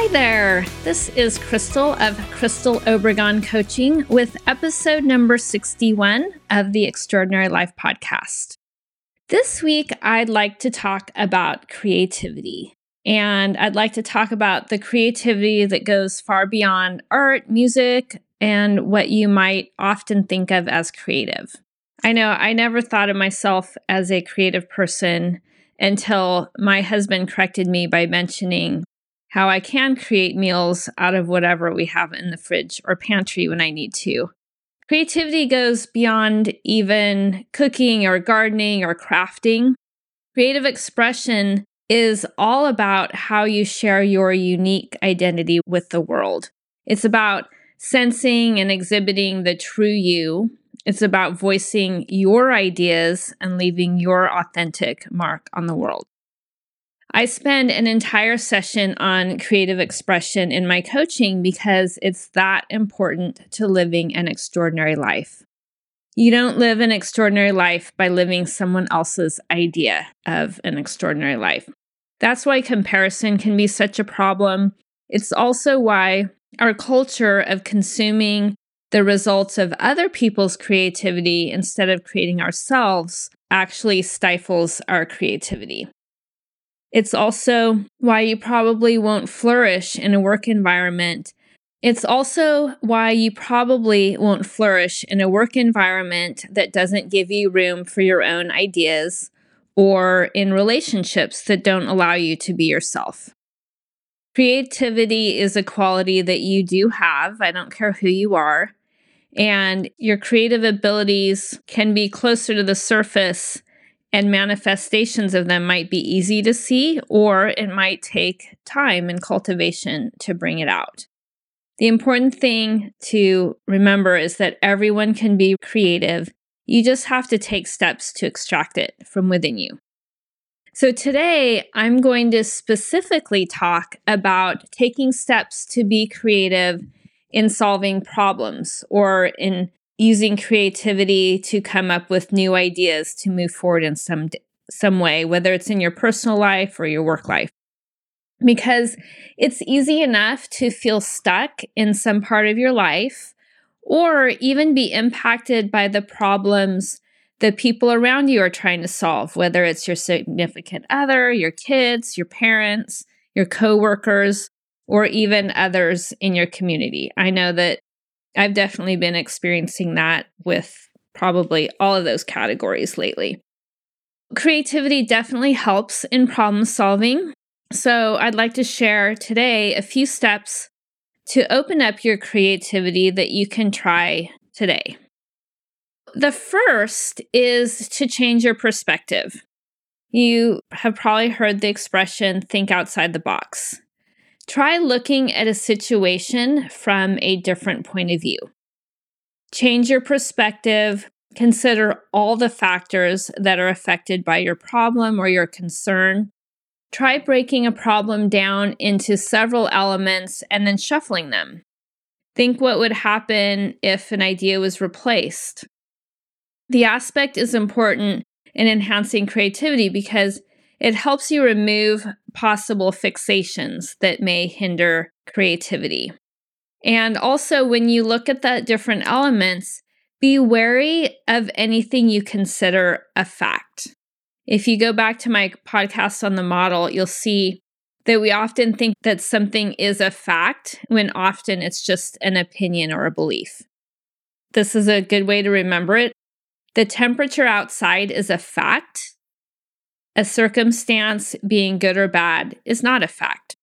Hi there. This is Crystal of Crystal Obregon Coaching with episode number 61 of the Extraordinary Life podcast. This week, I'd like to talk about creativity. And I'd like to talk about the creativity that goes far beyond art, music, and what you might often think of as creative. I know I never thought of myself as a creative person until my husband corrected me by mentioning how I can create meals out of whatever we have in the fridge or pantry when I need to. Creativity goes beyond even cooking or gardening or crafting. Creative expression is all about how you share your unique identity with the world. It's about sensing and exhibiting the true you. It's about voicing your ideas and leaving your authentic mark on the world. I spend an entire session on creative expression in my coaching because it's that important to living an extraordinary life. You don't live an extraordinary life by living someone else's idea of an extraordinary life. That's why comparison can be such a problem. It's also why our culture of consuming the results of other people's creativity instead of creating ourselves actually stifles our creativity. It's also why you probably won't flourish in a work environment. It's also why you probably won't flourish in a work environment that doesn't give you room for your own ideas or in relationships that don't allow you to be yourself. Creativity is a quality that you do have. I don't care who you are. And your creative abilities can be closer to the surface and manifestations of them might be easy to see, or it might take time and cultivation to bring it out. The important thing to remember is that everyone can be creative. You just have to take steps to extract it from within you. So, today I'm going to specifically talk about taking steps to be creative in solving problems or in using creativity to come up with new ideas to move forward in some some way whether it's in your personal life or your work life. Because it's easy enough to feel stuck in some part of your life or even be impacted by the problems the people around you are trying to solve whether it's your significant other your kids your parents your coworkers or even others in your community. I know that I've definitely been experiencing that with probably all of those categories lately. Creativity definitely helps in problem solving. So, I'd like to share today a few steps to open up your creativity that you can try today. The first is to change your perspective. You have probably heard the expression think outside the box. Try looking at a situation from a different point of view. Change your perspective. Consider all the factors that are affected by your problem or your concern. Try breaking a problem down into several elements and then shuffling them. Think what would happen if an idea was replaced. The aspect is important in enhancing creativity because it helps you remove possible fixations that may hinder creativity. And also, when you look at the different elements, be wary of anything you consider a fact. If you go back to my podcast on the model, you'll see that we often think that something is a fact when often it's just an opinion or a belief. This is a good way to remember it. The temperature outside is a fact, a circumstance being good or bad is not a fact.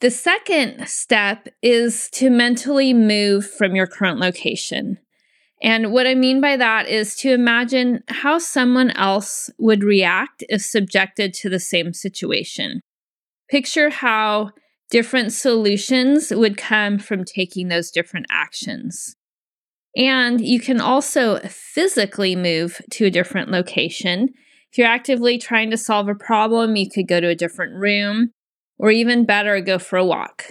The second step is to mentally move from your current location. And what I mean by that is to imagine how someone else would react if subjected to the same situation. Picture how Different solutions would come from taking those different actions. And you can also physically move to a different location. If you're actively trying to solve a problem, you could go to a different room, or even better, go for a walk.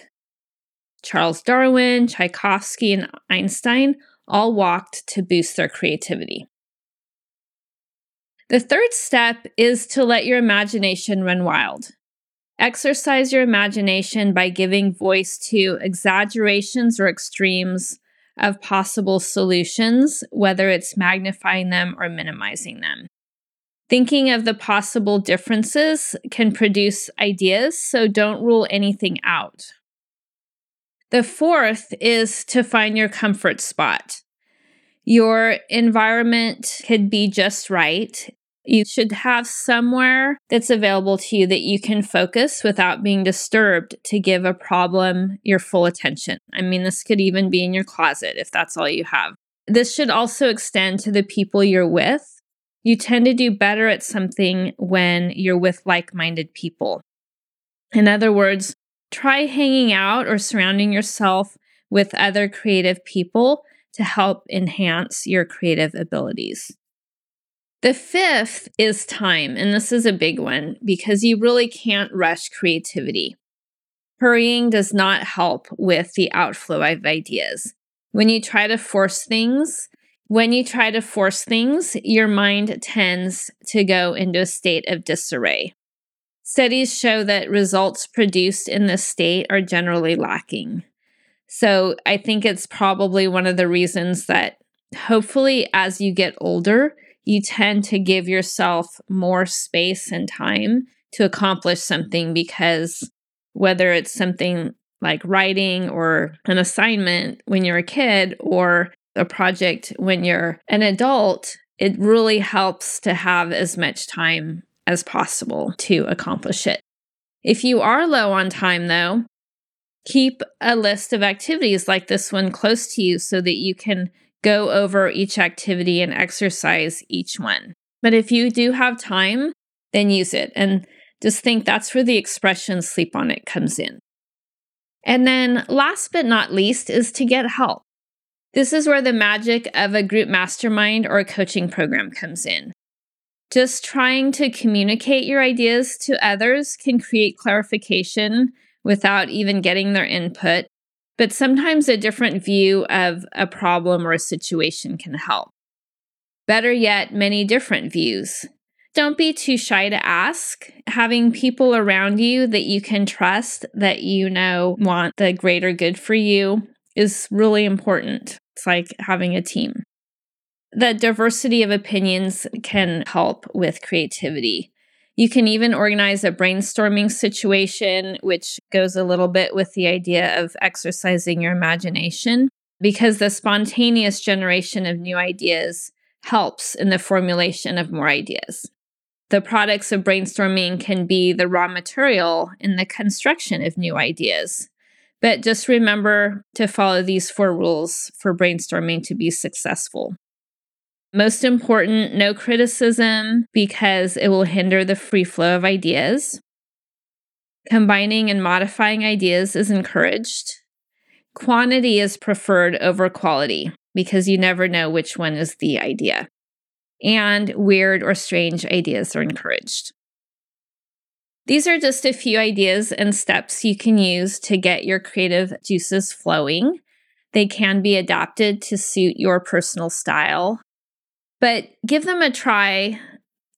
Charles Darwin, Tchaikovsky, and Einstein all walked to boost their creativity. The third step is to let your imagination run wild. Exercise your imagination by giving voice to exaggerations or extremes of possible solutions, whether it's magnifying them or minimizing them. Thinking of the possible differences can produce ideas, so don't rule anything out. The fourth is to find your comfort spot. Your environment could be just right. You should have somewhere that's available to you that you can focus without being disturbed to give a problem your full attention. I mean, this could even be in your closet if that's all you have. This should also extend to the people you're with. You tend to do better at something when you're with like minded people. In other words, try hanging out or surrounding yourself with other creative people to help enhance your creative abilities. The fifth is time, and this is a big one because you really can't rush creativity. Hurrying does not help with the outflow of ideas. When you try to force things, when you try to force things, your mind tends to go into a state of disarray. Studies show that results produced in this state are generally lacking. So I think it's probably one of the reasons that hopefully as you get older, you tend to give yourself more space and time to accomplish something because whether it's something like writing or an assignment when you're a kid or a project when you're an adult, it really helps to have as much time as possible to accomplish it. If you are low on time, though, keep a list of activities like this one close to you so that you can go over each activity and exercise each one. But if you do have time, then use it. And just think that's where the expression sleep on it comes in. And then, last but not least, is to get help. This is where the magic of a group mastermind or a coaching program comes in. Just trying to communicate your ideas to others can create clarification without even getting their input but sometimes a different view of a problem or a situation can help. Better yet, many different views. Don't be too shy to ask. Having people around you that you can trust, that you know want the greater good for you, is really important. It's like having a team. The diversity of opinions can help with creativity. You can even organize a brainstorming situation, which goes a little bit with the idea of exercising your imagination, because the spontaneous generation of new ideas helps in the formulation of more ideas. The products of brainstorming can be the raw material in the construction of new ideas. But just remember to follow these four rules for brainstorming to be successful. Most important, no criticism because it will hinder the free flow of ideas. Combining and modifying ideas is encouraged. Quantity is preferred over quality because you never know which one is the idea. And weird or strange ideas are encouraged. These are just a few ideas and steps you can use to get your creative juices flowing. They can be adapted to suit your personal style but give them a try,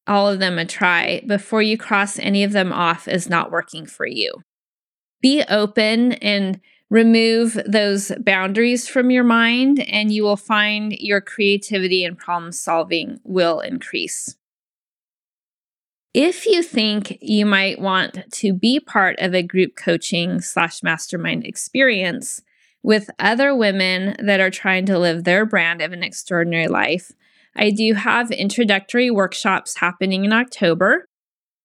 all of them a try, before you cross any of them off as not working for you. Be open and remove those boundaries from your mind, and you will find your creativity and problem solving will increase. If you think you might want to be part of a group coaching slash mastermind experience with other women that are trying to live their brand of an extraordinary life, I do have introductory workshops happening in October.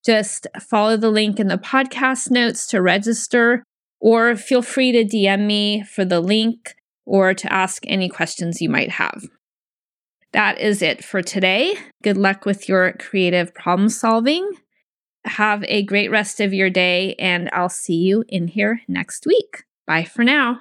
Just follow the link in the podcast notes to register, or feel free to DM me for the link or to ask any questions you might have. That is it for today. Good luck with your creative problem solving. Have a great rest of your day, and I'll see you in here next week. Bye for now.